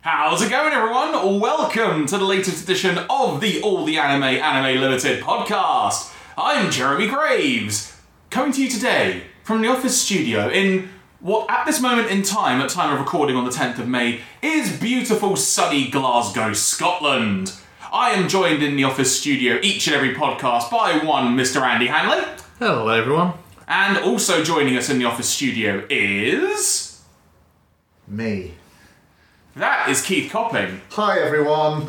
How's it going, everyone? Welcome to the latest edition of the All the Anime Anime Limited podcast. I'm Jeremy Graves, coming to you today from the office studio in what, at this moment in time, at time of recording on the 10th of May, is beautiful sunny Glasgow, Scotland. I am joined in the office studio each and every podcast by one Mr. Andy Hanley, Hello, everyone. and also joining us in the office studio is. Me. That is Keith Copping. Hi everyone.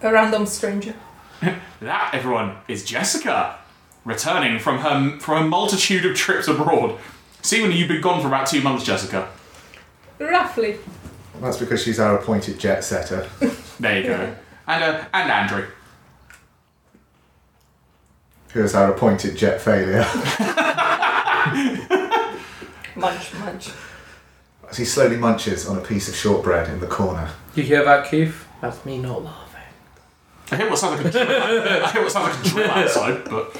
A random stranger. That, everyone, is Jessica, returning from her from a multitude of trips abroad. Seemingly, you've been gone for about two months, Jessica. Roughly. That's because she's our appointed jet setter. There you go. And uh, and Andrew. Who is our appointed jet failure. Munch, munch. As he slowly munches on a piece of shortbread in the corner. You hear that, Keith? That's me not laughing. I hear what sounds like a drill. I hear what sounds like a drill outside, but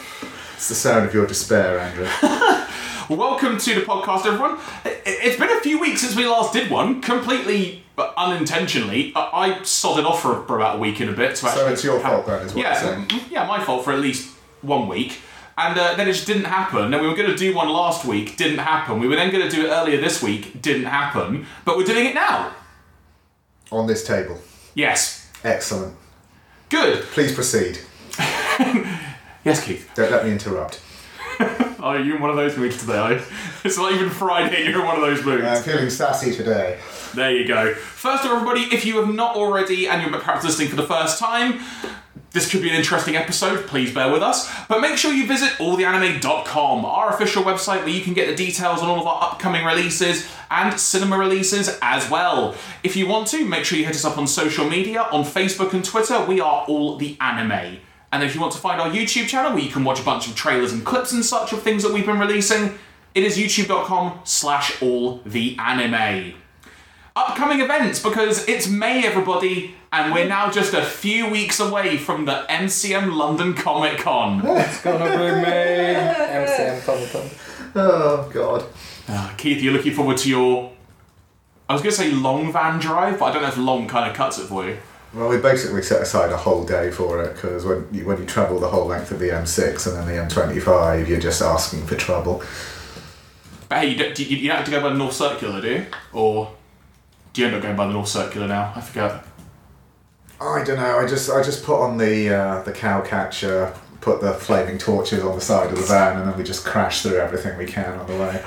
It's the sound of your despair, Andrew. welcome to the podcast, everyone. It- It's been a few weeks since we last did one, completely unintentionally. I I sodded off for, for about a week and a bit to actually. so it's your have- fault then, is what yeah, you're saying. mm, yeah, my fault for at least one week. And uh, then it just didn't happen. Then we were going to do one last week, didn't happen. We were then going to do it earlier this week, didn't happen. But we're doing it now. On this table. Yes. Excellent. Good. Please proceed. Yes, Keith. Don't let me interrupt. Oh, you're in one of those moods today. It's not even Friday, you're in one of those moods. I'm feeling sassy today. There you go. First of all, everybody, if you have not already and you're perhaps listening for the first time, this could be an interesting episode. Please bear with us. But make sure you visit alltheanime.com, our official website where you can get the details on all of our upcoming releases and cinema releases as well. If you want to, make sure you hit us up on social media. On Facebook and Twitter, we are All The Anime. And if you want to find our YouTube channel where you can watch a bunch of trailers and clips and such of things that we've been releasing, it is youtube.com slash all the anime upcoming events because it's May, everybody, and we're now just a few weeks away from the MCM London Comic Con. It's gonna be me. MCM Comic Con. Oh, God. Uh, Keith, you're looking forward to your. I was going to say long van drive, but I don't know if long kind of cuts it for you. Well, we basically set aside a whole day for it because when you, when you travel the whole length of the M6 and then the M25, you're just asking for trouble. But hey, you don't, you, you don't have to go by the North Circular, do you? Or do you end up going by the North Circular now? I forget. I don't know. I just I just put on the uh, the cow catcher, put the flaming torches on the side of the van, and then we just crash through everything we can on the way.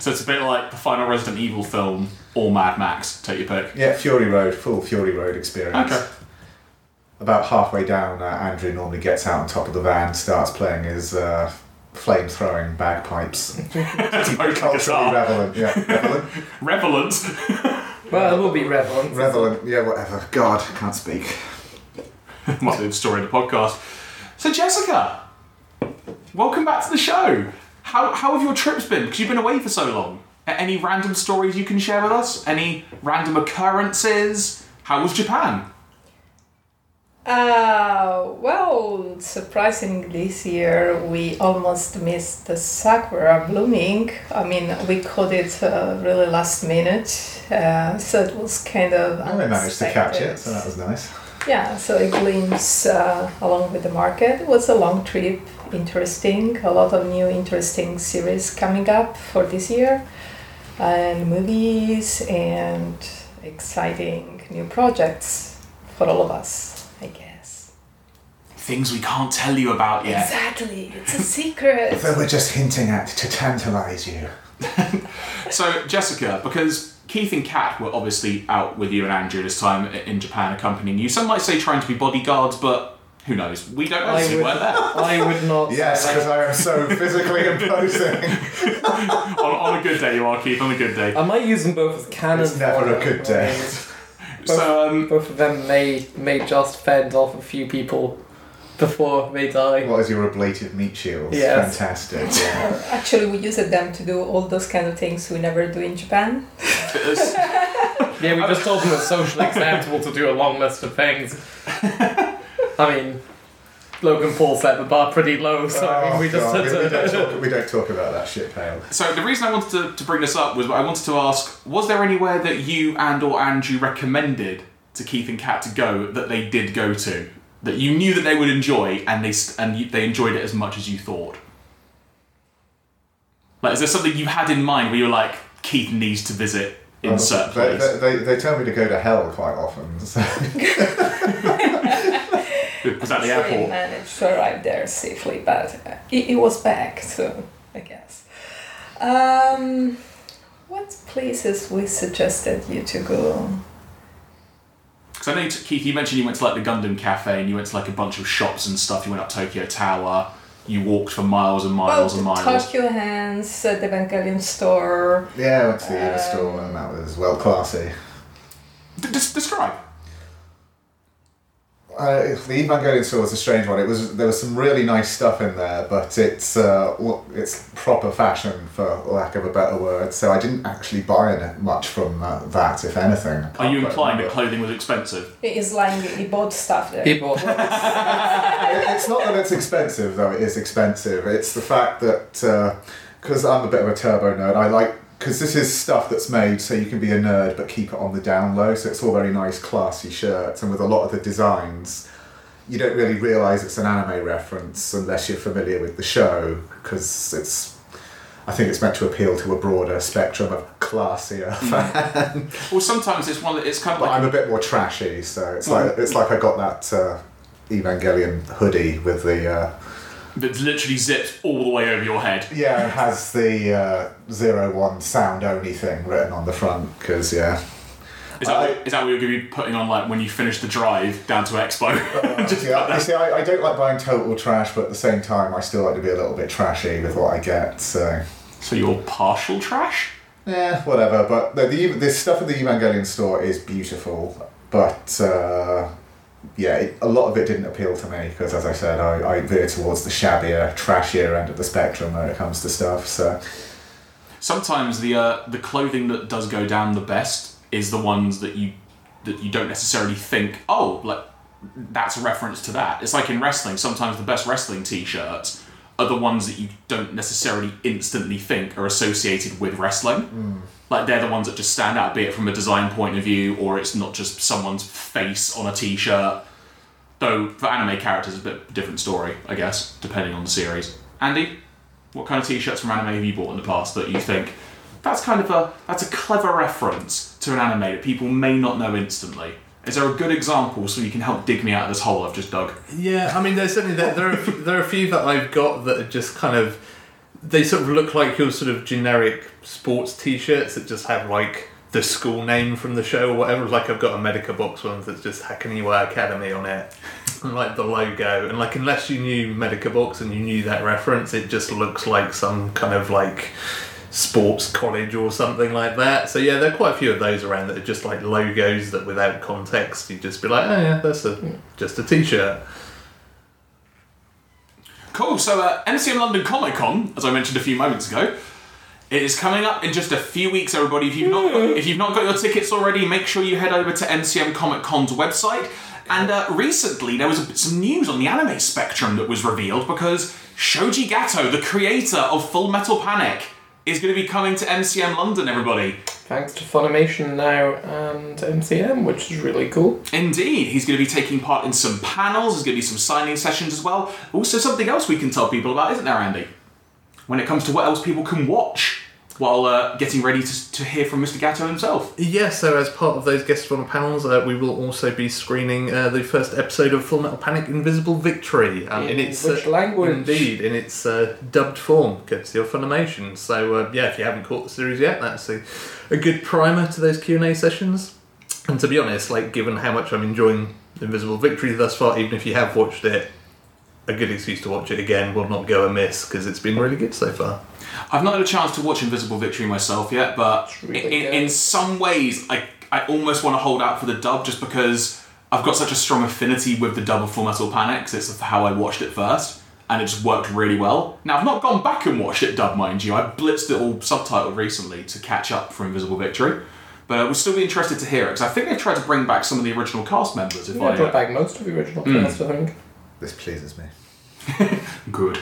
So it's a bit like the final Resident Evil film or Mad Max. Take your pick. Yeah, Fury Road, full Fury Road experience. Okay. About halfway down, uh, Andrew normally gets out on top of the van, starts playing his uh, flame throwing bagpipes. Culturally Culturally relevant, yeah, relevant, Revelant. Well, it will be relevant. relevant, yeah, whatever. God, can't speak. Might be the story of the podcast. So, Jessica, welcome back to the show. How, how have your trips been? Because you've been away for so long. Any random stories you can share with us? Any random occurrences? How was Japan? Uh, well, surprisingly, this year we almost missed the sakura blooming. I mean, we caught it uh, really last minute, uh, so it was kind of. I managed to catch it, so that was nice. Yeah, so a glimpse uh, along with the market. It was a long trip, interesting. A lot of new interesting series coming up for this year, and movies and exciting new projects for all of us. Things we can't tell you about yet. Exactly, it's a secret. That we're just hinting at to tantalise you. So, Jessica, because Keith and Kat were obviously out with you and Andrew this time in Japan accompanying you. Some might say trying to be bodyguards, but who knows? We don't know. I We would, weren't there. I would not. Yes, because. I am so physically imposing. on, on a good day, you are, Keith. On a good day. I might use them both as canon. It's never a good day. I mean, So, um, both of them may may just fend off a few people before they die. What is your ablative meat shields? Yes. Fantastic. Yeah. Actually, we used them to do all those kind of things we never do in Japan. Yeah, we just told them it's socially acceptable to do a long list of things. I mean, Logan Paul set the bar pretty low, so Oh, we just God, had we, we don't talk, we don't talk about that shit pale. So the reason I wanted to, to bring this up was I wanted to ask: Was there anywhere that you and or Andrew recommended to Keith and Kat to go that they did go to that you knew that they would enjoy and they and you, they enjoyed it as much as you thought? Like, is there something you had in mind where you were like, Keith needs to visit insert they, place? they, they, they tell me to go to hell quite often. So. Was that the So we airport? managed to arrive there safely, but uh, it, it was back, so I guess. Um, what places we suggested you to go? Because I know, you t- Keith, you mentioned you went to like the Gundam Cafe and you went to like a bunch of shops and stuff. You went up Tokyo Tower. You walked for miles and miles and Well, miles. Tokyu Hands, uh, the Evangelion store. Yeah, I went to the Uber Um, store and that was well classy. D- des- describe. Uh, the Evangelion store was a strange one. It was there was some really nice stuff in there, but it's uh, it's proper fashion for lack of a better word. So I didn't actually buy any- much from uh, that, if anything. I Are you can't implying that clothing was expensive? It is lying, he bought stuff there. People. It- it's not that it's expensive, though it is expensive. It's the fact that because I'm a bit of a turbo nerd, I like because this is stuff that's made so you can be a nerd but keep it on the down low. So it's all very nice, classy shirts, and with a lot of the designs, you don't really realize it's an anime reference unless you're familiar with the show because it's. I think it's meant to appeal to a broader spectrum of classier fans. Well, sometimes it's one that it's kind of But like I'm a bit more trashy, so it's like it's like I got that uh, Evangelion hoodie with the uh, that literally zips all the way over your head. yeah, it has the uh, zero one sound only thing written on the front because yeah, Is that, what, is that what you're going to be putting on like when you finish the drive down to Expo? Just yeah. You see, I, I don't like buying total trash, but at the same time, I still like to be a little bit trashy with what I get. So so you're partial trash. yeah, whatever. But the, the this stuff in the Evangelion store is beautiful, but. Uh, yeah, it, a lot of it didn't appeal to me because, as I said, I, I veer towards the shabbier, trashier end of the spectrum when it comes to stuff. So, Sometimes the uh, the clothing that does go down the best is the ones that you that you don't necessarily think. Oh, like that's a reference to that. It's like in wrestling. Sometimes the best wrestling T-shirts are the ones that you don't necessarily instantly think are associated with wrestling. Like they're the ones that just stand out, be it from a design point of view, or it's not just someone's face on a T-shirt. Though for anime characters, it's a bit different story, I guess, depending on the series. Andy, what kind of T-shirts from anime have you bought in the past that you think that's kind of a that's a clever reference to an anime that people may not know instantly? Is there a good example so you can help dig me out of this hole I've just dug? Yeah, I mean, there's certainly there, there are there are a few that I've got that are just kind of they sort of look like your sort of generic sports T-shirts that just have like the school name from the show or whatever. Like I've got a Medaka Box one that's just Hakoniwa Academy on it, and like the logo. And like unless you knew Medaka Box and you knew that reference, it just looks like some kind of like sports college or something like that. So yeah, there are quite a few of those around that are just like logos that without context you'd just be like, oh yeah, that's a just a T-shirt. Cool. So uh, MCM London Comic Con, as I mentioned a few moments ago, it is coming up in just a few weeks. Everybody, if you've not got, if you've not got your tickets already, make sure you head over to MCM Comic Con's website. And uh, recently, there was a, some news on the anime spectrum that was revealed because Shoji Gato, the creator of Full Metal Panic, is going to be coming to MCM London. Everybody, Thanks to Funimation now and MCM, which is really cool. Indeed, he's going to be taking part in some panels. There's going to be some signing sessions as well. Also, something else we can tell people about, isn't there, Andy? When it comes to what else people can watch while uh, getting ready to, to hear from Mr. Gato himself. Yeah, so as part of those guest on panels, uh, we will also be screening uh, the first episode of Full Metal Panic: Invisible Victory um, in In its which uh, language? indeed in its uh, dubbed form, courtesy of Funimation. So uh, yeah, if you haven't caught the series yet, that's a, a good primer to those Q and A sessions. And to be honest, like given how much I'm enjoying Invisible Victory thus far, even if you have watched it, a good excuse to watch it again will not go amiss because it's been really good so far. I've not had a chance to watch Invisible Victory myself yet, but really in, in some ways, I, I almost want to hold out for the dub just because I've got such a strong affinity with the dub of Full Metal Panic 'cause it's how I watched it first, and it just worked really well. Now, I've not gone back and watched it dub, mind you. I blitzed it all subtitled recently to catch up for Invisible Victory. But I would still be interested to hear it because I think they've tried to bring back some of the original cast members. If Yeah, I, brought back most of the original hmm. cast, I think. This pleases me. Good.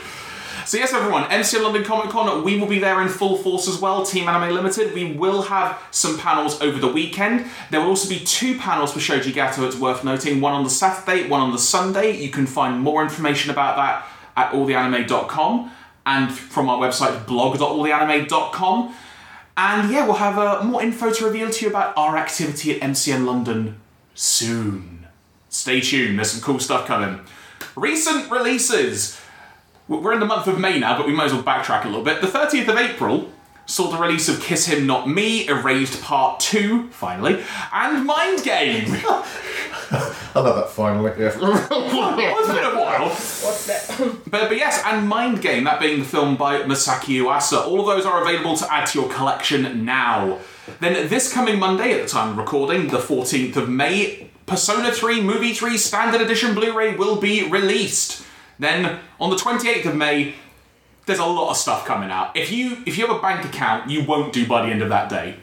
So yes, everyone, MCM London Comic Con, we will be there in full force as well, Team Anime Limited. We will have some panels over the weekend. There will also be two panels for Shoji Gato, it's worth noting, one on the Saturday, one on the Sunday. You can find more information about that at alltheanime.com and from our website blog.alltheanime.com. And yeah, we'll have uh, more info to reveal to you about our activity at MCM London soon. Stay tuned, there's some cool stuff coming. Recent releases. We're in the month of May now, but we might as well backtrack a little bit. The 30th of April saw the release of Kiss Him Not Me, Erased Part 2, finally, and Mind Game. I love that finally. Yeah. it's been a while. What's that? But, but yes, and Mind Game, that being the film by Masaaki Yuasa. All of those are available to add to your collection now. Then this coming Monday, at the time of recording, the 14th of May, Persona 3 Movie 3 Standard Edition Blu-ray will be released. Then on the 28th of May, there's a lot of stuff coming out. If you if you have a bank account, you won't do by the end of that day.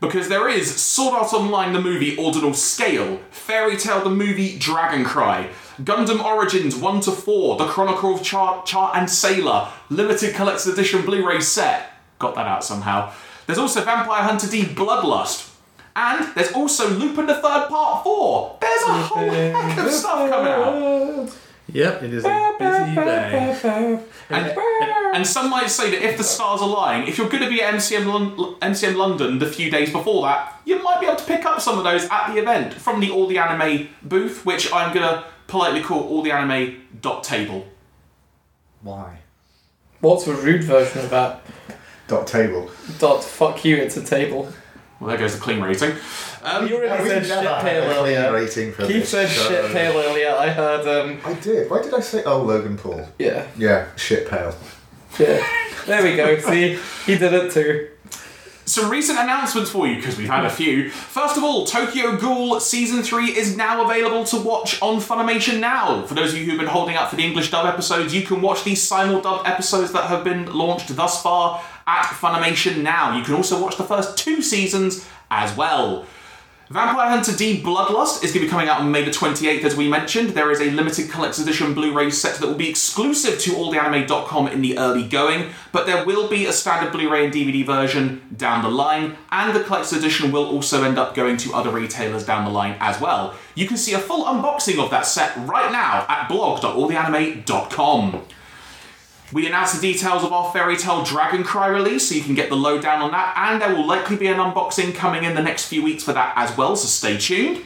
Because there is Sword Art Online the movie Ordinal Scale, Fairy Tail the movie Dragon Cry, Gundam Origins 1 to 4, The Chronicle of Char, Char and Sayla, Limited Collector's Edition Blu-ray set. Got that out somehow. There's also Vampire Hunter D Bloodlust. And there's also Lupin the Third Part 4. There's a whole heck of stuff coming out. Yep, it is a busy day. And, and some might say that if the stars align, if you're going to be at MCM, Lon- MCM London the few days before that, you might be able to pick up some of those at the event from the All the Anime booth, which I'm going to politely call All the Anime dot table. Why? What's the rude version of that? Dot table. Dot fuck you, it's a table. Well, there goes the clean rating. Um, You already said never shit had pale a clean earlier. rating for Keith this said show. shit pale earlier. I heard um I did. Why did I say? Oh, Logan Paul. yeah. Yeah, shit pale. Yeah. There we go. See, he did it too. Some recent announcements for you, because we've had a few. First of all, Tokyo Ghoul Season 3 is now available to watch on Funimation Now. For those of you who've been holding out for the English dub episodes, you can watch these simul dub episodes that have been launched thus far at Funimation Now. You can also watch the first two seasons as well. Vampire Hunter D Bloodlust is going to be coming out on May the 28th, as we mentioned. There is a limited collector's edition Blu ray set that will be exclusive to alltheanime.com in the early going, but there will be a standard Blu ray and DVD version down the line, and the collector's edition will also end up going to other retailers down the line as well. You can see a full unboxing of that set right now at blog.alltheanime.com. We announced the details of our Fairy Tail Dragon Cry release, so you can get the lowdown on that, and there will likely be an unboxing coming in the next few weeks for that as well, so stay tuned.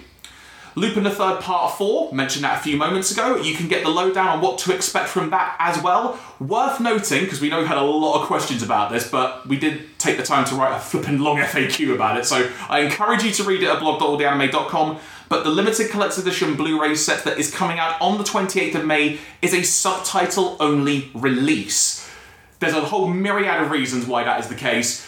Lupin the Third Part 4, mentioned that a few moments ago. You can get the lowdown on what to expect from that as well. Worth noting, because we know we had a lot of questions about this, but we did take the time to write a flippin' long FAQ about it, so I encourage you to read it at blog.alltheanime.com. But the limited collector's edition Blu-ray set that is coming out on the 28th of May is a subtitle-only release. There's a whole myriad of reasons why that is the case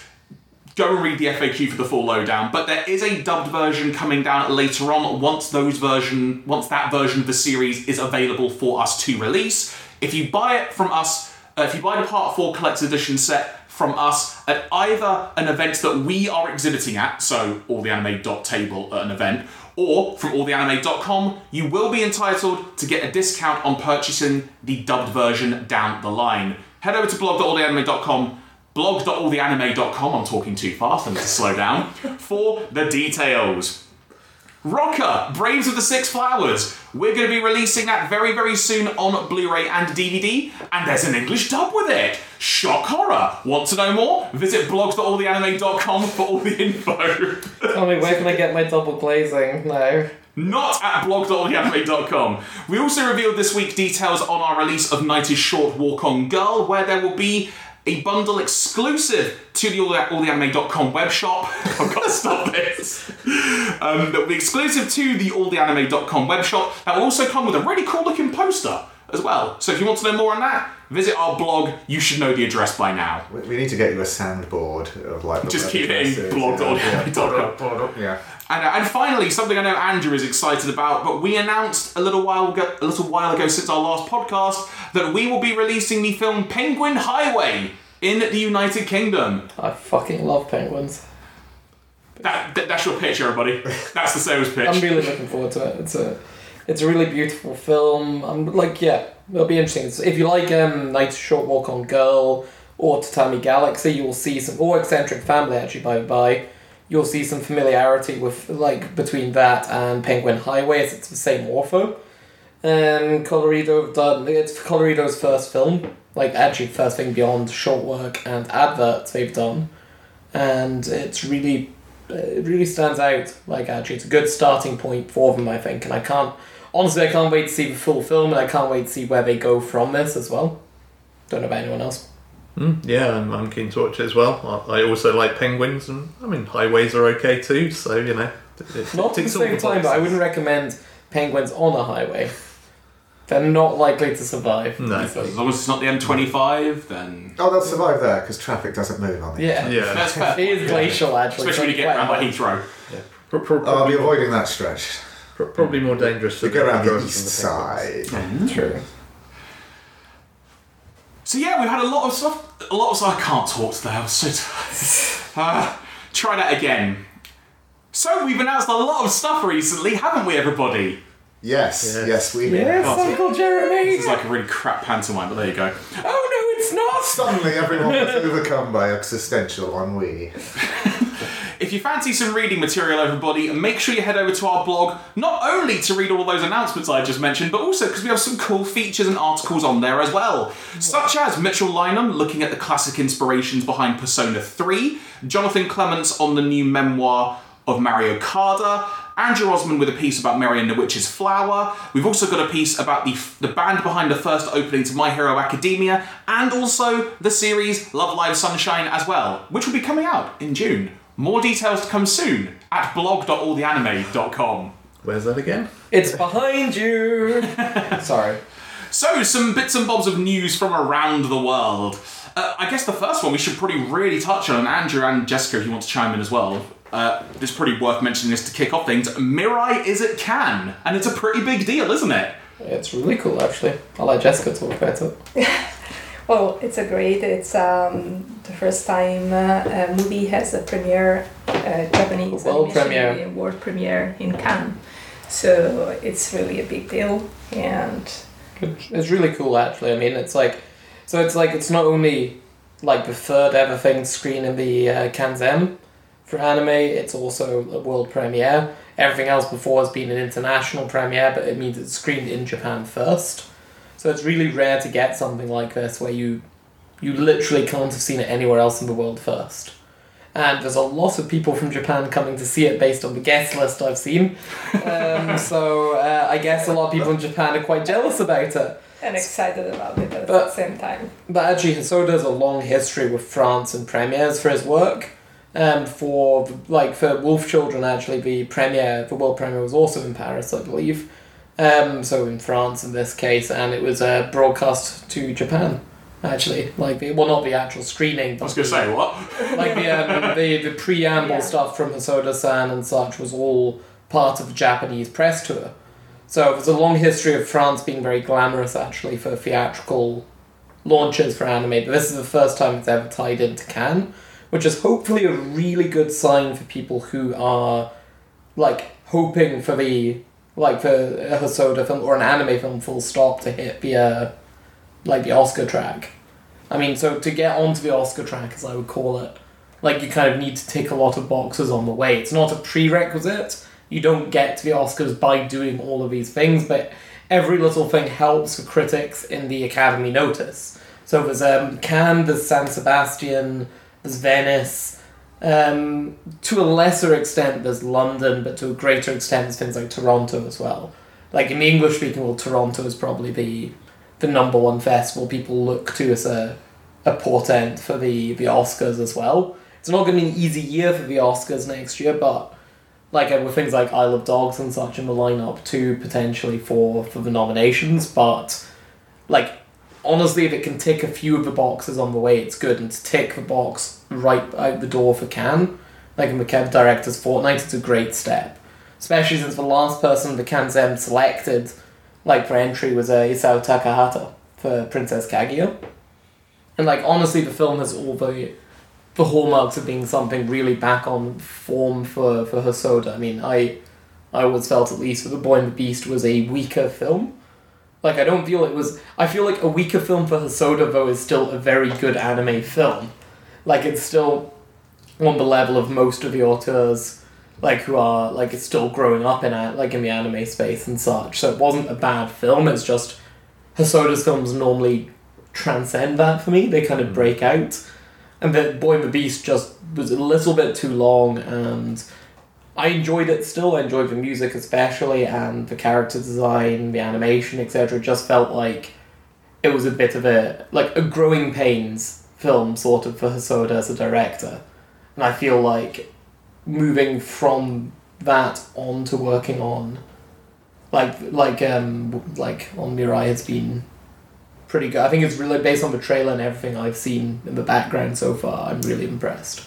go and read the FAQ for the full lowdown. But there is a dubbed version coming down later on once those version once that version of the series is available for us to release. If you buy it from us, uh, if you buy the Part Four Collector's Edition set from us at either an event that we are exhibiting at, so all the anime dot table at an event, or from alltheanime.com, you will be entitled to get a discount on purchasing the dubbed version down the line. Head over to blog.alltheanime.com blog.alltheanime.com, I'm talking too fast, I need to slow down, for the details. Rokka, Braves of the Six Flowers. We're going to be releasing that very, very soon on Blu ray and DVD, and there's an English dub with it. Shock horror. Want to know more? Visit blogs.alltheanime.com for all the info. Tell me where can I get my double glazing? No. Not at blog.alltheanime.com. We also revealed this week details on our release of Night is Short Walk On Girl, where there will be a bundle exclusive to the alltheanime.com web shop. I've got to stop this. Um, that will be exclusive to the alltheanime.com web shop. That will also come with a really cool looking poster as well. So if you want to know more on that, visit our blog. You should know the address by now. We, we need to get you a sandboard of like. the Just keep it addresses, blog.alltheanime.com. Yeah. yeah. And, uh, and finally, something I know Andrew is excited about, but we announced a little while ago, a little while ago since our last podcast that we will be releasing the film Penguin Highway in the United Kingdom. I fucking love penguins. That, that- that's your pitch, everybody. That's the sales pitch. I'm really looking forward to it. It's a It's a really beautiful film. I'm like, yeah, it'll be interesting. It's- If you like um, Night's Short Walk on Girl or Tatami Galaxy, you'll see some, or Eccentric Family actually, by the by, you'll see some familiarity with like between that and Penguin Highway. as It's the same author. Um, Colorido done it's Colorido's first film, like actually first thing beyond short work and adverts they've done, and it's really it really stands out. Like actually, it's a good starting point for them, I think. And I can't honestly, I can't wait to see the full film, and I can't wait to see where they go from this as well. Don't know about anyone else. Mm, yeah, I'm, I'm keen to watch it as well. I, I also like penguins, and I mean highways are okay too. So you know, it, it Not at the ticks all same time, but I wouldn't recommend penguins on a highway. They're not likely to survive. No. easily. As long as it's not the M25, then Oh, they'll survive there because traffic doesn't move on the Yeah. Yeah. that's fair. It is glacial actually. Especially when you get around by Heathrow. Pro- pro- I'll be avoiding that stretch. Pro- probably more dangerous. We for go around the east than the side. True. So yeah, we've had a lot of stuff. A lot of stuff. I can't talk today. I was so tired. Ah, try that again. So we've announced a lot of stuff recently, haven't we, everybody? Yes, Yes. yes, we Yes, Uncle Jeremy. This is like a really crap pantomime, but there you go. Oh no, it's not. Suddenly everyone was overcome by existential ennui. If you fancy some reading material, everybody, make sure you head over to our blog, not only to read all those announcements I just mentioned, but also because we have some cool features and articles on there as well. Such as Mitchell Lynham looking at the classic inspirations behind Persona 3, Jonathan Clements on the new memoir of Mario Kada, Andrew Osmond with a piece about Mary and the Witch's Flower. We've also got a piece about the, the band behind the first opening to My Hero Academia, and also the series Love Live Sunshine as well, which will be coming out in June. More details to come soon at blog.alltheanime.com. Where's that again? It's behind you. Sorry. So, some bits and bobs of news from around the world. Uh, I guess the first one we should probably really touch on, and Andrew and Jessica, if you want to chime in as well. Uh, it's pretty worth mentioning this to kick off things. Mirai is at Cannes, and it's a pretty big deal, isn't it? It's really cool actually. I'll let Jessica talk about it. Well, it's a great. It's um, the first time uh, a movie has a premiere, uh, Japanese World premiere. movie, world premiere in Cannes. So it's really a big deal, and It's really cool actually. I mean, it's like, so it's like it's not only like the third ever thing to screen in the uh, Kanzen for anime. It's also a world premiere. Everything else before has been an international premiere, but it means it's screened in Japan first. So it's really rare to get something like this where you you literally can't have seen it anywhere else in the world first. And there's a lot of people from Japan coming to see it based on the guest list I've seen. Um, so uh, I guess a lot of people in Japan are quite jealous about it. and excited about it at But- the same time. But actually, Hosoda has a long history with France and premieres for his work. Um, for like for Wolf Children, actually, the premiere, the world premiere was also in Paris, I believe. Um, so in France in this case, and it was uh, broadcast to Japan. Actually, like the, well, not the actual screening. I was going to say, what? like the um, the the preamble Yeah. stuff from Hosoda-san and such was all part of the Japanese press tour. So there's a long history of France being very glamorous actually for theatrical launches for anime, but this is the first time it's ever tied into Cannes, which is hopefully a really good sign for people who are like hoping for the like for a Hosoda film or an anime film full stop to hit the uh, like the Oscar track. I mean, so to get onto the Oscar track, as I would call it, like you kind of need to tick a lot of boxes on the way. It's not a prerequisite. You don't get to the Oscars by doing all of these things, but every little thing helps the critics in the Academy notice. So there's um, Cannes, there's San Sebastian, there's Venice. Um, to a lesser extent, there's London, but to a greater extent, there's things like Toronto as well. Like in the English speaking world, Toronto is probably the the number one festival people look to as a, a portent for the, the Oscars as well. It's not going to be an easy year for the Oscars next year, but like with things like Isle of Dogs and such in the lineup too, potentially for, for the nominations. But like honestly, if it can tick a few of the boxes on the way, it's good. And to tick the box right out the door for Cannes, like in the Kev Director's Fortnight, it's a great step. Especially since the last person the Kanzem selected like for entry was uh, Isao Takahata for Princess Kaguya. And like honestly the film has all the the hallmarks of being something really back on form for, for Hosoda. I mean I I always felt at least for The Boy and the Beast was a weaker film. Like I don't feel it was. I feel like a weaker film for Hosoda though is still a very good anime film. Like it's still on the level of most of the auteurs, like who are like it's still growing up in a, like in the anime space and such. So it wasn't a bad film. It's just Hosoda's films normally transcend that for me. They kind of hmm. break out, and the Boy and the Beast just was a little bit too long and. I enjoyed it still. I enjoyed the music especially, and the character design, the animation, etc. Just felt like it was a bit of a like a growing pains film, sort of for Hosoda as a director. And I feel like moving from that on to working on like like um like on Mirai has been pretty good. I think it's really based on the trailer and everything I've seen in the background so far. I'm really impressed.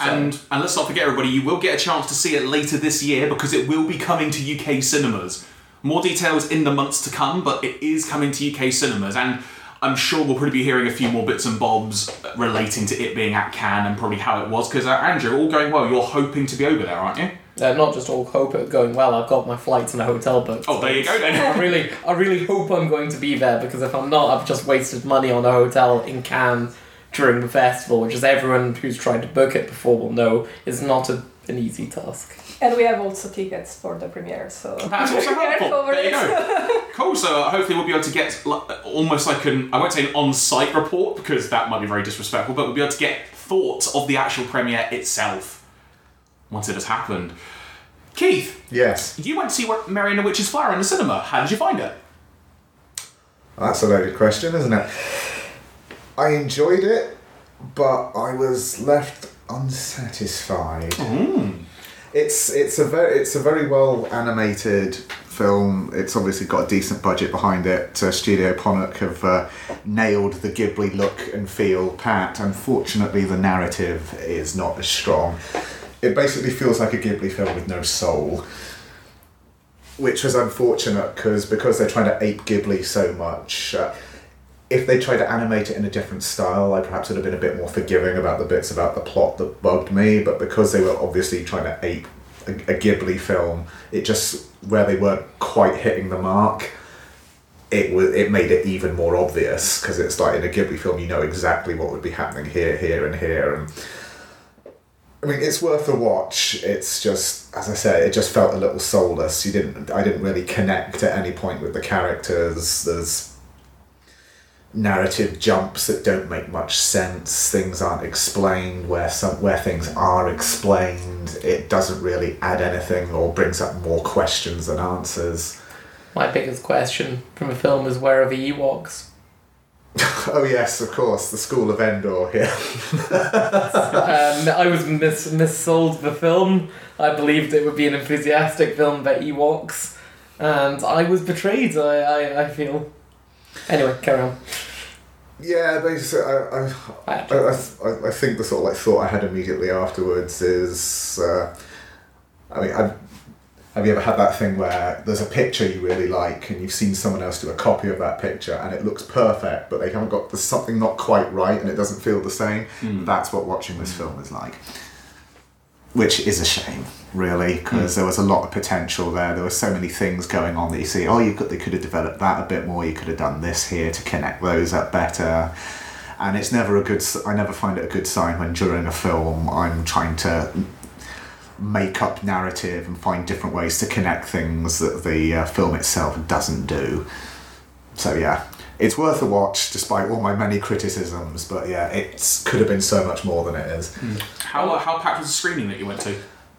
And and let's not forget, everybody, you will get a chance to see it later this year because it will be coming to UK cinemas. More details in the months to come, but it is coming to UK cinemas, and I'm sure we'll probably be hearing a few more bits and bobs relating to it being at Cannes and probably how it was. Because uh, Andrew, all going well, you're hoping to be over there, aren't you? Uh, not just all hope it going well. I've got my flights and a hotel booked. Oh, there you go then. I really, I really hope I'm going to be there because if I'm not, I've just wasted money on a hotel in Cannes during the festival, which, as everyone who's tried to book it before will know, is not a, an easy task. And we have also tickets for the premiere, so That's also helpful. There you go. Cool. So uh, hopefully we'll be able to get almost like an I won't say an on-site report because that might be very disrespectful, but we'll be able to get thoughts of the actual premiere itself once it has happened. Keith, Yes, you went to see Mary and the Witch's Flower in the cinema. How did you find it? that's a loaded question, isn't it? I enjoyed it, but I was left unsatisfied. It's it's a very it's a very well animated film. It's obviously got a decent budget behind it. Uh, Studio Ponoc have uh, nailed the Ghibli look and feel pat. Unfortunately, the narrative is not as strong. It basically feels like a Ghibli film with no soul, which was unfortunate because because they're trying to ape Ghibli so much. Uh, if they tried to animate it in a different style, I perhaps would have been a bit more forgiving about the bits about the plot that bugged me. But because they were obviously trying to ape a, a Ghibli film, it just where they weren't quite hitting the mark, it was it made it even more obvious because it's like in a Ghibli film, you know exactly what would be happening here, here, and here, and. I mean, it's worth a watch. It's just, as I said, it just felt a little soulless. You didn't, I didn't really connect at any point with the characters. There's narrative jumps that don't make much sense. Things aren't explained where some where things are explained. It doesn't really add anything or brings up more questions than answers. My biggest question from a film is where are the Ewoks? oh yes, of course, the School of Endor here. um, I was mis missold the film. I believed it would be an enthusiastic film about Ewoks, and I was betrayed. I, I, I feel. Anyway, carry on. Yeah, basically, I, I, I I, I, I- I think the sort of like thought I had immediately afterwards is, uh, I mean, I've, have you ever had that thing where there's a picture you really like and you've seen someone else do a copy of that picture and it looks perfect, but they haven't got there's something not quite right and it doesn't feel the same. That's what watching this film is like. Which is a shame, really, hmm. because there was a lot of potential there. There were so many things going on that you see. Oh, you could they could have developed that a bit more. You could have done this here to connect those up better. And it's never a good. I never find it a good sign when during a film I'm trying to make up narrative and find different ways to connect things that the uh, film itself doesn't do. So yeah, it's worth a watch despite all my many criticisms. But yeah, it could have been so much more than it is. Hmm. How uh, how packed was the screening that you went to?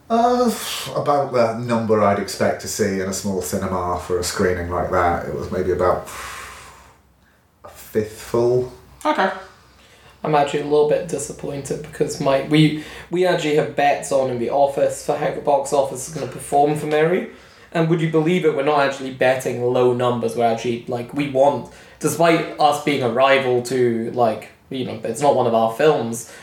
Uh, about the number I'd expect to see in a small cinema for a screening like that. It was maybe about a fifth full. Okay. I'm actually a little bit disappointed because my we we actually have bets on in the office for how the box office is going to perform for Mary, and would you believe it? We're not actually betting low numbers. We're actually like we want, despite us being a rival to like you know it's not one of our films.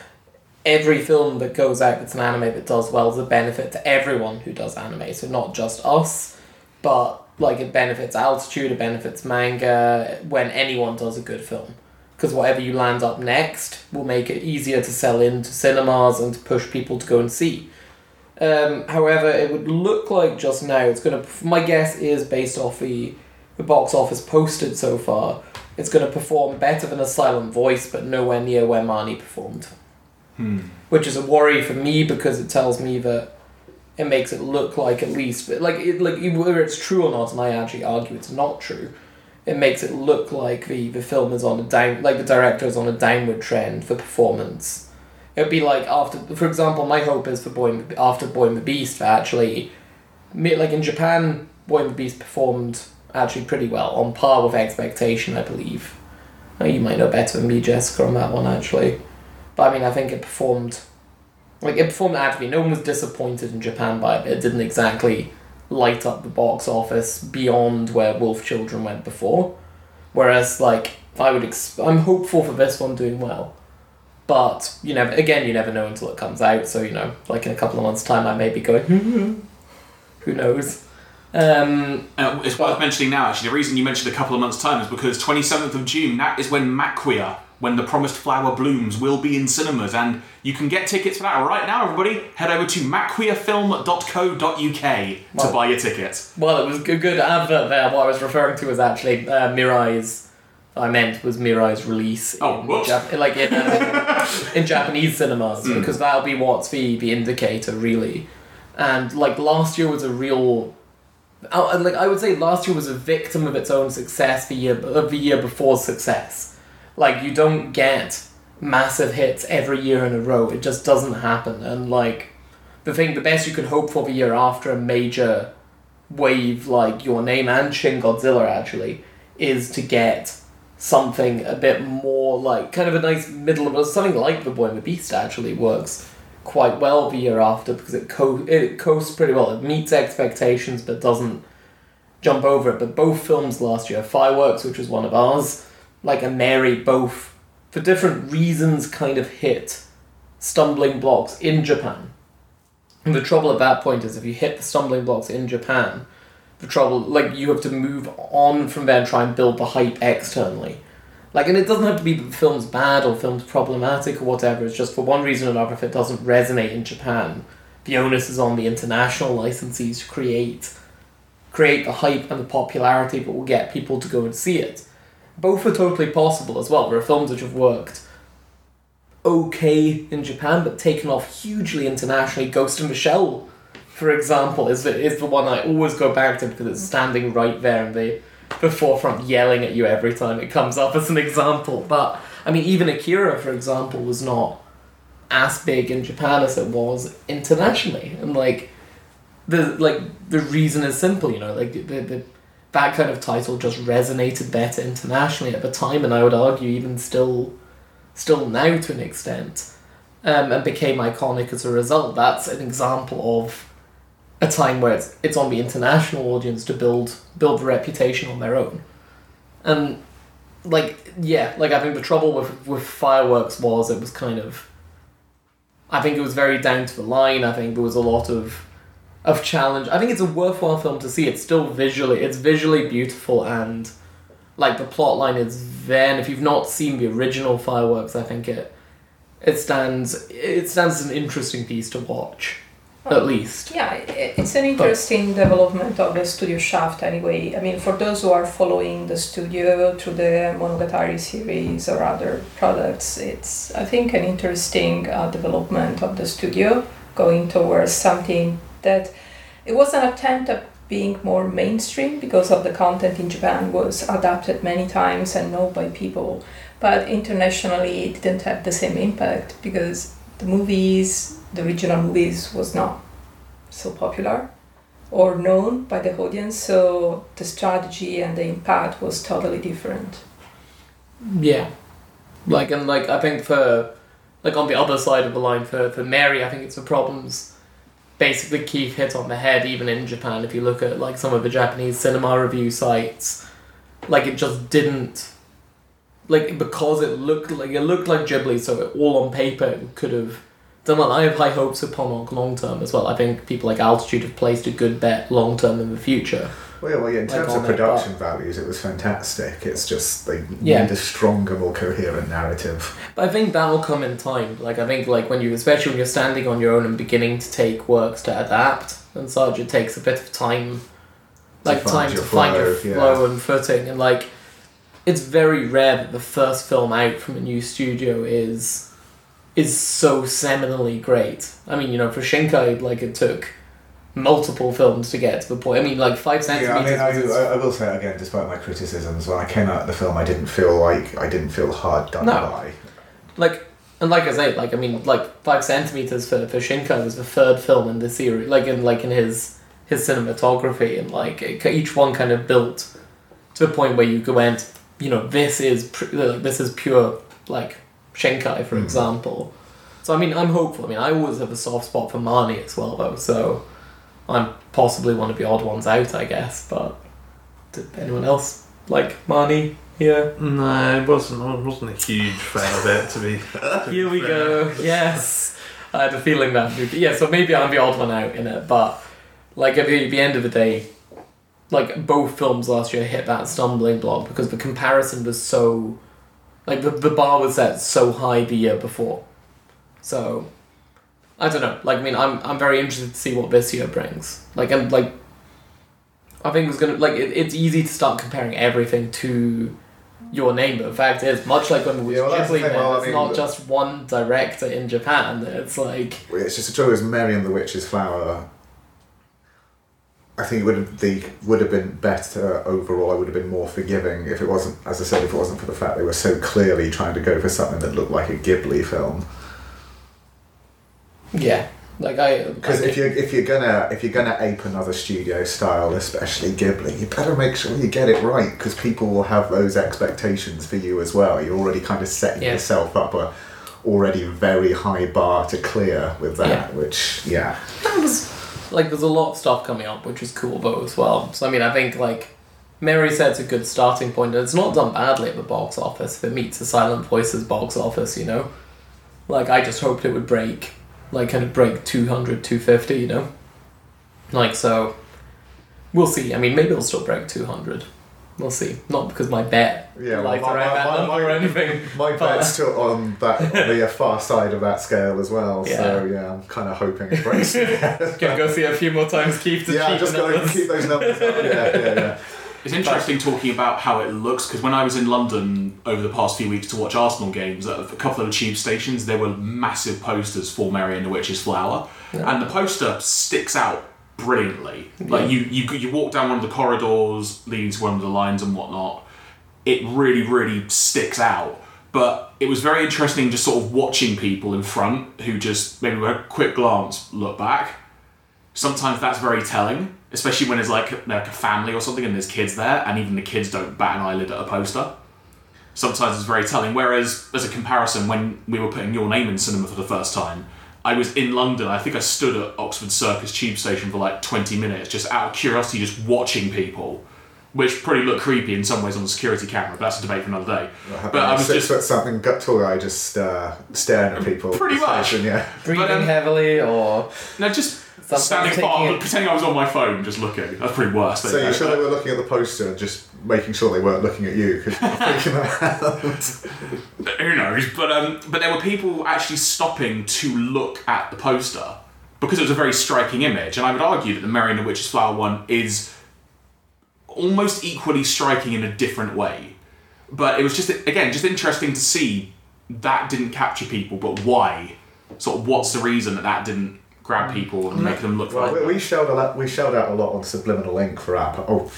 Every film that goes out that's an anime that does well is a benefit to everyone who does anime. So not just us, but like it benefits altitude, it benefits manga when anyone does a good film because whatever you land up next will make it easier to sell into cinemas and to push people to go and see. Um, however, it would look like just now it's gonna. My guess is based off the, the box office posted so far, it's gonna perform better than a silent voice, but nowhere near where Marnie performed. Hmm. Which is a worry for me because it tells me that it makes it look like at least like it like whether it's true or not, and I actually argue it's not true. It makes it look like the the film is on a down like the director is on a downward trend for performance. It'd be like after, for example, my hope is for Boy after Boy and the Beast for actually, like in Japan, Boy and the Beast performed actually pretty well, on par with expectation, I believe. You might know better than me, Jessica, on that one actually, but I mean, I think it performed, like it performed actually. No one was disappointed in Japan by it. It didn't exactly light up the box office beyond where Wolf Children went before. Whereas, like, I would, ex- I'm hopeful for this one doing well. But you know, again, you never know until it comes out. So you know, like in a couple of months' time, I may be going. Who knows? Um, Uh, it's worth mentioning now, actually. The reason you mentioned a couple of months' time is because 27th of June, that is when Maquia, when the promised flower blooms, will be in cinemas. And you can get tickets for that right now, everybody. Head over to maquiafilm.co.uk to Wow. buy your tickets. well, it was a good advert there. What I was referring to was actually uh, Mirai's. I meant was Mirai's release Oh, in. Jap- like in, uh, in Japanese cinemas Hmm. because that'll be what's the the indicator really. And like last year was a real. I- I- like I would say, last year was a victim of its own success. The year of the year before success, like you don't get massive hits every year in a row. It just doesn't happen. And like the thing, the best you could hope for the year after a major wave like Your Name and Shin Godzilla actually is to get something a bit more like kind of a nice middle of something like The Boy and the Beast actually works quite well the year after because it co- it coasts pretty well. It meets expectations but doesn't jump over it. But both films last year, Fireworks, which was one of ours, like a Mary, both for different reasons kind of hit stumbling blocks in Japan. And the trouble at that point is if you hit the stumbling blocks in Japan, the trouble like you have to move on from there and try and build the hype externally. Like and it doesn't have to be the film's bad or film's problematic or whatever, it's just for one reason or another if it doesn't resonate in Japan, the onus is on the international licensees to create create the hype and the popularity that will get people to go and see it. Both are totally possible as well. There are films which have worked okay in Japan but taken off hugely internationally. Ghost in the Shell, for example, is the, is the one I always go back to because it's standing right there in the, the forefront yelling at you every time it comes up as an example. But, I mean, even Akira, for example, was not as big in Japan as it was internationally. And, like, the like the reason is simple, you know, like the, the that kind of title just resonated better internationally at the time, and I would argue even still, still now to an extent, um, and became iconic as a result. That's an example of a time where it's it's on the international audience to build build a reputation on their own, and like yeah, like I think the trouble with with fireworks was it was kind of. I think it was very down to the line. I think there was a lot of of challenge. I think it's a worthwhile film to see. It's still visually, it's visually beautiful and like the plot line is then. If you've not seen the original fireworks, I think it it stands it stands as an interesting piece to watch, at least. Yeah, it's an interesting development of the studio shaft anyway. I mean, for those who are following the studio through the Monogatari series or other products, it's, I think, an interesting uh, development of the studio going towards something that it was an attempt at being more mainstream because of the content in Japan was adapted many times and known by people, but internationally it didn't have the same impact because the movies, the original movies, was not so popular or known by the audience, so the strategy and the impact was totally different. Yeah, like and like I think for like on the other side of the line for for Mary, I think it's the problems. Basically, Keith hit on the head. Even in Japan, if you look at like some of the Japanese cinema review sites, like it just didn't. Like because it looked like it looked like Ghibli, so it, all on paper could have Then well, I have high hopes of Ponoc long term as well. I think people like Altitude have placed a good bet long term in the future. Well, yeah, well, yeah, in terms of it, production values, it was fantastic. It's just they Yeah. need a stronger, more coherent narrative. But I think that will come in time. Like I think like when you especially when you're standing on your own and beginning to take works to adapt and such, it takes a bit of time like find time to find your flow, yeah. flow and footing and like it's very rare that the first film out from a new studio is is so seminally great. I mean, you know, for Shinkai, like it took multiple films to get to the point. I mean, like five Yeah, I centimeters. mean, I, I, will say again, despite my criticisms, when I came out of the film, I didn't feel like I didn't feel hard done No. by. like and like I say, like I mean, like five centimeters for for Shinkai was the third film in the series, like in like in his his cinematography, and like it, each one kind of built to a point where you went, you know, this is pr- like, this is pure like Shinkai, for Mhm. example. So I mean, I'm hopeful. I mean, I always have a soft spot for Marnie as well, though. So I'm possibly one of the odd ones out, I guess. But did anyone else like Marnie? Yeah. No, I wasn't. I wasn't a huge fan of it to be. to Here we fair. go. Yes. I had a feeling that. be- Yeah, so maybe I'm the odd one out in it, but like at the, the end of the day, like both films last year hit that stumbling block because the comparison was so, like the the bar was set so high the year before. So, I don't know. Like I mean, I'm I'm very interested to see what this year brings. Like I'm like. I think it's gonna like it, it's easy to start comparing everything to your name, but the fact is, much like when we Yeah, well, Ghibli, thing, well, I it's not just one director in Japan. It's like It's just a as Mary and the Witch's Flower. I think it would have the would have been better overall. I would have been more forgiving if it wasn't, as I said, if it wasn't for the fact they were so clearly trying to go for something that looked like a Ghibli film. Yeah, like I Because if you're if you're gonna if you're gonna ape another studio style, especially Ghibli, you better make sure you get it right because people will have those expectations for you as well. You're already kind of setting Yeah. yourself up a already very high bar to clear with that. Yeah. Which yeah, that was like there's a lot of stuff coming up, which is cool though as well. So I mean, I think like Mary said's a good starting point, and it's not done badly at the box office. If it meets the Silent Voice's box office, you know, like I just hoped it would break, like kind of break 200, 250, you know, like so. We'll see. I mean, maybe it'll still break two hundred. We'll see. Not because my bet Yeah, lies my- around my- that my- number or my- anything. my But- bet's still on that on the uh, far side of that scale as well. So Yeah. yeah, I'm kind of hoping it breaks. Gonna go see a few more times, keep the yeah, just numbers. keep those numbers up. Yeah, yeah, yeah. It's interesting talking about how it looks because when I was in London over the past few weeks to watch Arsenal games at a couple of the tube stations, there were massive posters for Mary and the Witch's Flower, and the poster sticks out brilliantly. Like you, you, you walk down one of the corridors leading to one of the lines and whatnot. It really, really sticks out. But it was very interesting just sort of watching people in front who just maybe with a quick glance look back sometimes that's very telling, especially when there's like, like a family or something and there's kids there, and even the kids don't bat an eyelid at a poster. Sometimes it's very telling. Whereas, as a comparison, when we were putting your name in cinema for the first time, I was in London. I think I stood at Oxford Circus tube station for like 20 minutes, just out of curiosity, just watching people, which probably looked creepy in some ways on the security camera. But that's a debate for another day. But I was six just foot something gut tall guy just uh, staring at people. Pretty much. station, yeah. Breathing But, um, heavily or no, just Sometimes standing taking apart, it- pretending I was on my phone, just looking. That's pretty worse. So you're sure they were looking at the poster and just making sure they weren't looking at you because you're freaking them out? who knows? But um, but there were people actually stopping to look at the poster because it was a very striking image, and I would argue that the Mary and the Witch's Flower one is almost equally striking in a different way. But it was just again just interesting to see that didn't capture people, but why? Sort of what's the reason that that didn't grab people and make them look Well, like we, we shelled a lot, we shelled out a lot on subliminal ink for app. Oh,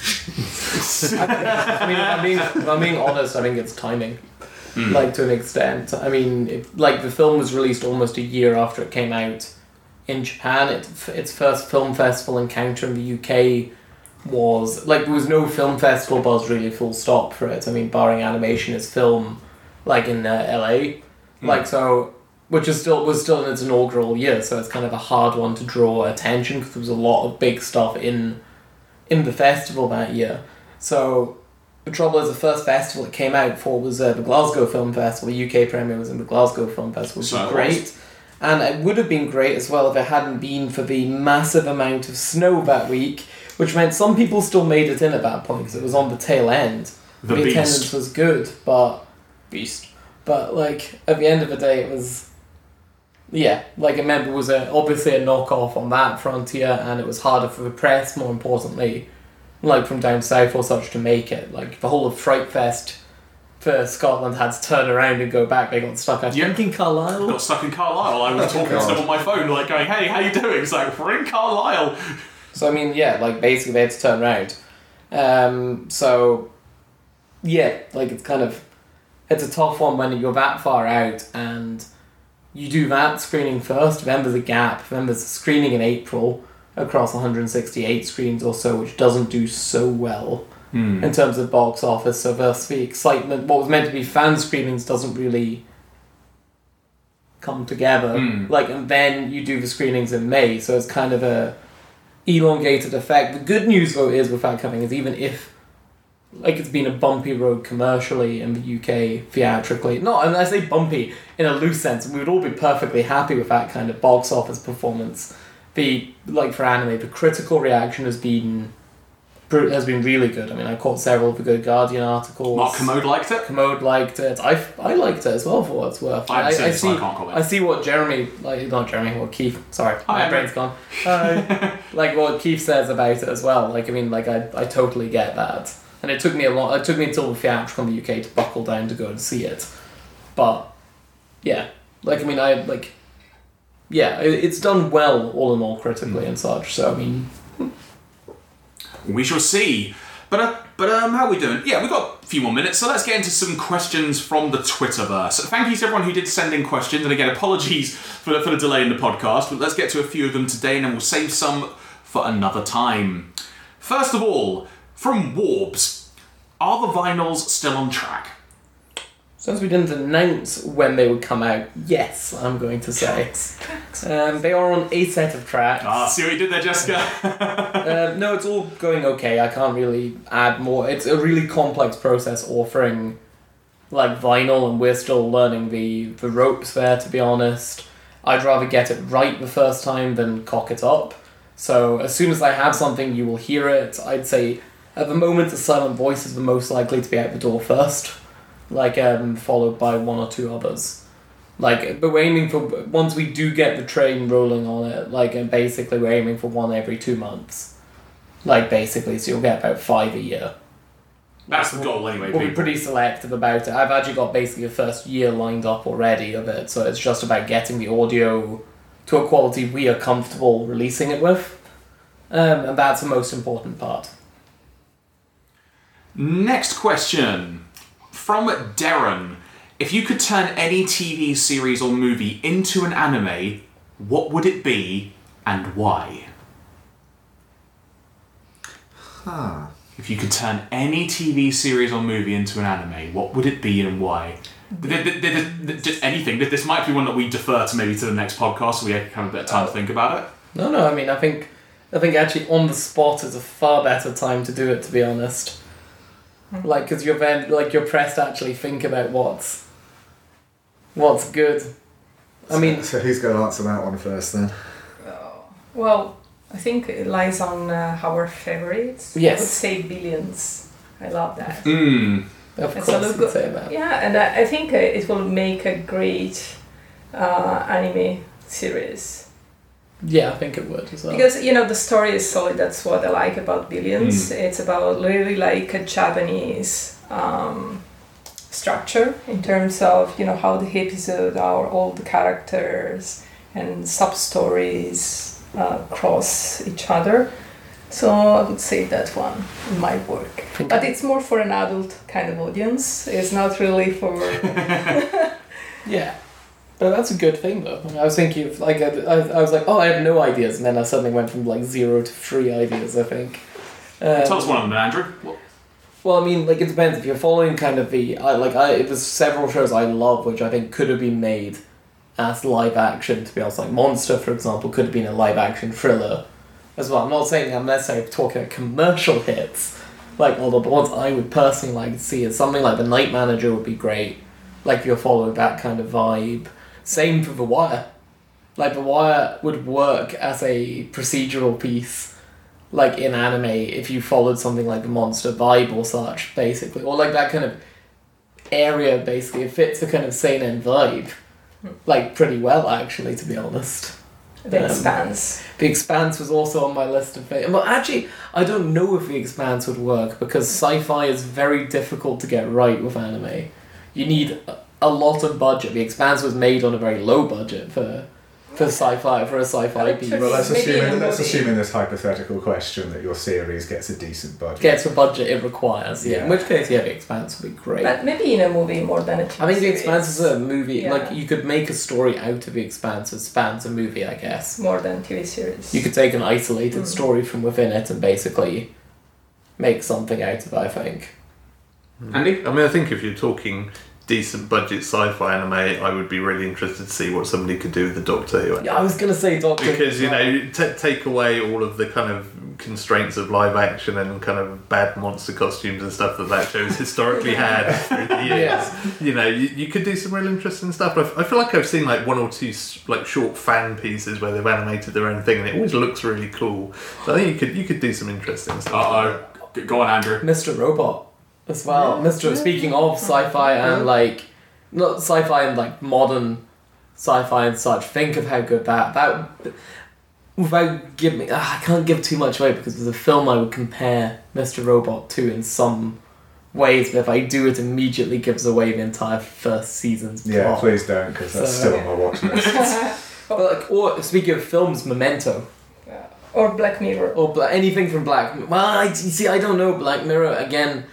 I mean, I mean if I'm being honest, I think it's timing. Hmm. Like to an extent. I mean, it, like the film was released almost a year after it came out in Japan. It, its first film festival encounter in the UK was like there was no film festival buzz really full stop for it. I mean, barring Animation Is Film like in uh, LA, like so, which is still was still in its inaugural year. So it's kind of a hard one to draw attention because there was a lot of big stuff in in the festival that year. So the trouble is, the first festival it came out for was uh, the Glasgow Film Festival. The UK premiere was in the Glasgow Film Festival, which So was great. was. And it would have been great as well if it hadn't been for the massive amount of snow that week, which meant some people still made it in at that point because it was on the tail end. The the beast. attendance was good, but beast. But like at the end of the day, it was yeah, like it meant it was a, obviously a knockoff on that frontier, and it was harder for the press. More importantly, like from down south or such to make it. Like the whole of Fright Fest for Scotland had to turn around and go back. They got stuck. I Yeah. think in Carlisle. got stuck in Carlisle. I was talking to them on my phone, like going, "Hey, how you doing?" It's like we're in Carlisle. So I mean, yeah, like basically they had to turn around. Um, so yeah, like it's kind of it's a tough one when you're that far out and you do that screening first. Then there's a gap. Then there's a screening in April across 168 screens or so, which doesn't do so well Hmm. in terms of box office. So thus the excitement, what was meant to be fan screenings, doesn't really come together. Mm. Like, and then you do the screenings in May, so it's kind of a elongated effect. The good news though is with that coming is even if like it's been a bumpy road commercially in the UK theatrically. Not and I say bumpy in a loose sense, we would all be perfectly happy with that kind of box office performance. The like for anime, the critical reaction has been has been really good. I mean, I caught several of the Good Guardian articles. Mark Kermode liked it. Kermode liked it. I, I liked it as well for what it's worth. I I, I I see comment. I see what Jeremy like not Jeremy, what Keith sorry, Hi, my brain's gone. Hi. Uh, like what Keith says about it as well. Like I mean like I, I totally get that. And it took me a lot it took me until the theatrical in the UK to buckle down to go and see it. But yeah. Like I mean I like yeah, it, it's done well all in all critically Hmm. and such. So I mean We shall see. But uh, but um, how are we doing? Yeah, we've got a few more minutes, so let's get into some questions from the Twitterverse. Thank you to everyone who did send in questions, and again, apologies for the, for the delay in the podcast, but let's get to a few of them today, and then we'll save some for another time. First of all, from Warbs, are the vinyls still on track? Since we didn't announce when they would come out, yes, I'm going to say. Um, they are on a set of tracks. Ah, see what you did there, Jessica. Um, no, it's all going okay. I can't really add more. It's a really complex process offering like vinyl, and we're still learning the, the ropes there, to be honest. I'd rather get it right the first time than cock it up. So as soon as I have something, you will hear it. I'd say at the moment, the Silent Voice is the most likely to be out the door first, like um, followed by one or two others. Like, but we're aiming for once we do get the train rolling on it. Like, and basically, we're aiming for one every two months. Like, basically, so you'll get about five a year. That's the goal, anyway. We'll be pretty selective about it. I've actually got basically a first year lined up already of it, so it's just about getting the audio to a quality we are comfortable releasing it with. Um, and that's the most important part. Next question from Darren. If you could turn any TV series or movie into an anime, what would it be and why? Huh. If you could turn any TV series or movie into an anime, what would it be and why? Just anything. This might be one that we defer to maybe to the next podcast, so we have a bit of time to think about it. No, no, I mean, I think, I think actually on the spot is a far better time to do it, to be honest. Like, because you're then, like, you're pressed to actually think about what's, what's good. I mean, so who's going to answer that one first then? Well, I think it lies on uh, our favorites. Yes. I would say billions. I love that. Mm. of It's course look- you'd say that. Yeah, and I, I think uh, it will make a great uh, anime series Yeah, I think it would as well. because you know the story is solid. That's what I like about Billions. It's about really like a Japanese um, structure in terms of you know how the episode are, all the characters and sub stories uh, cross each other. So I would say that one might work. But it's more for an adult kind of audience. It's not really for Yeah. But that's a good thing, though. I, mean, I was thinking of, like, I, I, was like, oh, I have no ideas, and then I suddenly went from, like, zero to three ideas, I think. Um, Tell us one of them, Andrew. What- Well, I mean, like, it depends. If you're following kind of the, I, like, I, it there's several shows I love which I think could have been made as live action, to be honest. Like, Monster, for example, could have been a live action thriller as well. I'm not saying I'm necessarily talking about commercial hits, like, although the ones I would personally like to see is something like The Night Manager would be great. Like, if you're following that kind of vibe. Same for The Wire. Like The Wire would work as a procedural piece, like in anime, if you followed something like the Monster vibe or such, basically, or like that kind of area. Basically, it fits the kind of seinen vibe, like pretty well, actually, to be honest. The Um, Expanse. The Expanse was also on my list of favorites. Well, actually, I don't know if The Expanse would work because sci-fi is very difficult to get right with anime. You need a- a lot of budget. The Expanse was made on a very low budget for for sci-fi for a sci-fi piece. Well, let's Maybe assume, in a in, let's assume this hypothetical question that your series gets a decent budget. Gets the budget it requires. Yeah. In which case, yeah, The Expanse would be great. But maybe in a movie more than a TV I think The series. Expanse is a movie. Yeah. Like you could make a story out of The Expanse that spans a movie. I guess more than TV series. you could take an isolated Mm. story from within it and basically make something out of. it, I think. Andy? I mean, I think if you're talking decent budget sci-fi anime, I would be really interested to see what somebody could do with the Doctor Who. Yeah, I was gonna say Doctor. Because you know, you t- take away all of the kind of constraints of live action and kind of bad monster costumes and stuff that that show's historically had through the years. Yeah. You know, you, you could do some real interesting stuff. I, f- I feel like I've seen like one or two like short fan pieces where they've animated their own thing, and it always looks really cool. So I think you could you could do some interesting stuff. Uh oh. Go on, Andrew. Mr. Robot as well. Mr. Speaking of sci-fi and like not sci-fi and like modern sci-fi and such. Think of how good that that without giving ah, I can't give too much away because there's a film I would compare Mr. Robot to in some ways, but if I do it immediately gives away the entire first season's plot. Yeah, please don't, because that's So- still on my watch list. But like, or speaking of films, Memento. or Black Mirror. or Bla- anything from Black. Well, I, you see, I don't know. Black Mirror again.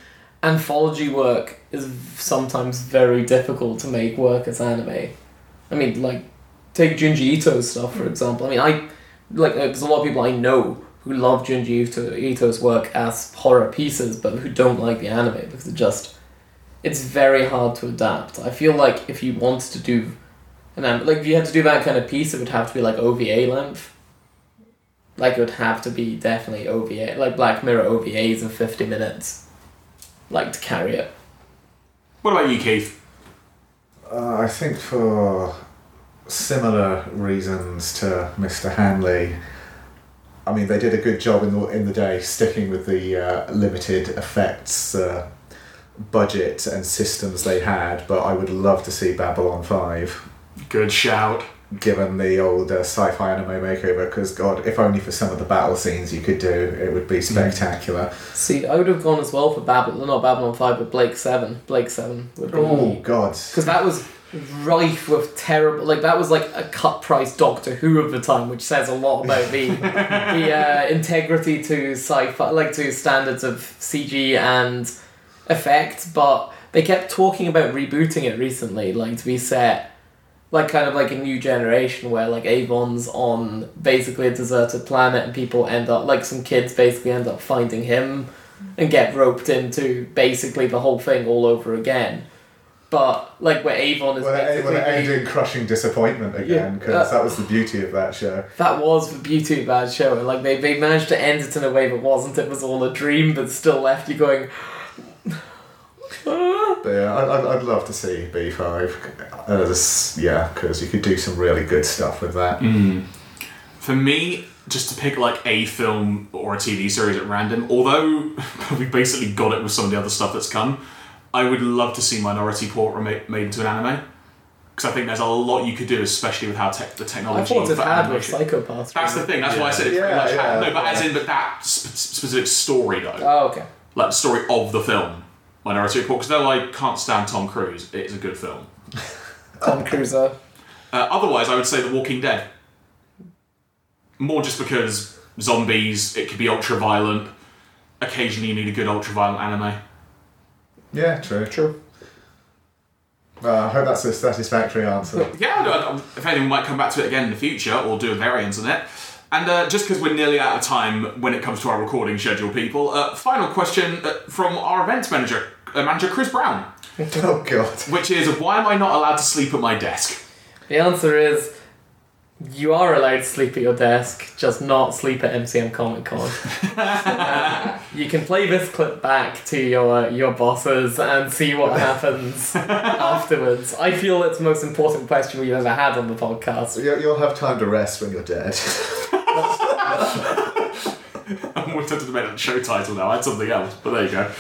Anthology work is sometimes very difficult to make work as anime. I mean, like take Junji Ito's stuff for mm. example. I mean, I like there's a lot of people I know who love Junji Ito, Ito's work as horror pieces, but who don't like the anime because it just it's very hard to adapt. I feel like if you want to do an anime, like if you had to do that kind of piece, it would have to be like OVA length. Like it would have to be definitely OVA, like Black Mirror OVAs of fifty minutes, like to carry it. What about you, Keith? Uh, I think for similar reasons to Mr. Hanley, I mean, they did a good job in the, in the day sticking with the uh, limited effects uh, budget and systems they had, but I would love to see Babylon 5 Good shout. Given the old uh, sci-fi anime makeover because god if only for some of the battle scenes you could do it would be spectacular See, I would have gone as well for Babylon, not Babylon Five, but Blake Seven. Blake Seven would be oh god because that was rife with terrible. Like that was like a cut price Doctor Who of the time, which says a lot about the the uh, integrity to sci-fi, like to standards of CG and effect. But they kept talking about rebooting it recently, like to be set. Like kind of like a new generation where like Avon's on basically a deserted planet and people end up like some kids basically end up finding him and get roped into basically the whole thing all over again. But like where Avon is well, basically well, it ended in crushing disappointment again Yeah. because uh, that was the beauty of that show that was the beauty of that show. And like they, they managed to end it in a way that wasn't it was all a dream, but still left you going. "Ah." but yeah I'd, I'd, I'd love to see B5 uh, yeah because you could do some really good stuff with that For me, just to pick like a film or a TV series at random, although we basically got it with some of the other stuff that's come, I would love to see Minority Report remade made into an anime. Because I think there's a lot you could do, especially with how tech the technology. I technology. thought it for had with animation- Psycho-Pass. That's the thing. That's why I said it pretty Yeah, much yeah, had. No, but as in, but that sp- specific story though, Oh, okay. like the story of the film, Minority Report. Because though I can't stand Tom Cruise, it is a good film. Tom Cruise. uh, Uh, otherwise, I would say The Walking Dead. More just because zombies, it could be ultra violent. Occasionally, you need a good ultra violent anime. yeah true True. uh, I hope that's a satisfactory answer Yeah, I don't- if anyone might come back to it again in the future or do a variant on it. And uh, just because we're nearly out of time when it comes to our recording schedule, people, uh, final question uh, from our events manager, uh, manager Chris Brown, oh god which is why am I not allowed to sleep at my desk? The answer is You are allowed to sleep at your desk, just not sleep at MCM Comic Con. you can play this clip back to your your bosses and see what happens afterwards. I feel it's the most important question we've ever had on the podcast. You- You'll have time to rest when you're dead. I'm more tempted to make that the show title now. I had something else, but there you go.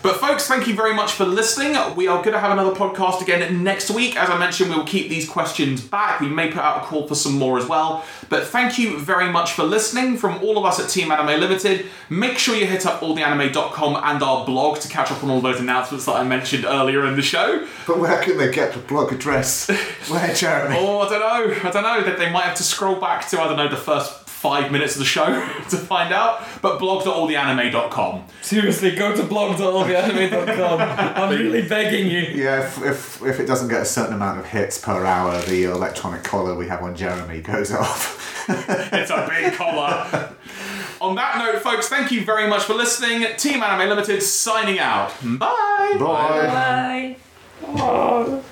But folks, thank you very much for listening. We are going to have another podcast again next week. As I mentioned, we will keep these questions back. We may put out a call for some more as well. But thank you very much for listening from all of us at Team Anime Limited. Make sure you hit up alltheanime.com and our blog to catch up on all those announcements that I mentioned earlier in the show. but where can they get the blog address? Where, Jeremy? Oh, I don't know. I don't know. That they might have to scroll back to I don't know the first five minutes of the show to find out. But blog.alltheanime.com. Seriously, go to blog.alltheanime.com. I'm really begging you. Yeah, if, if, if it doesn't get a certain amount of hits per hour, the electronic collar we have on Jeremy goes off. It's a big collar. On that note, folks, thank you very much for listening. Team Anime Limited signing out. Bye. Bye. Bye. Oh.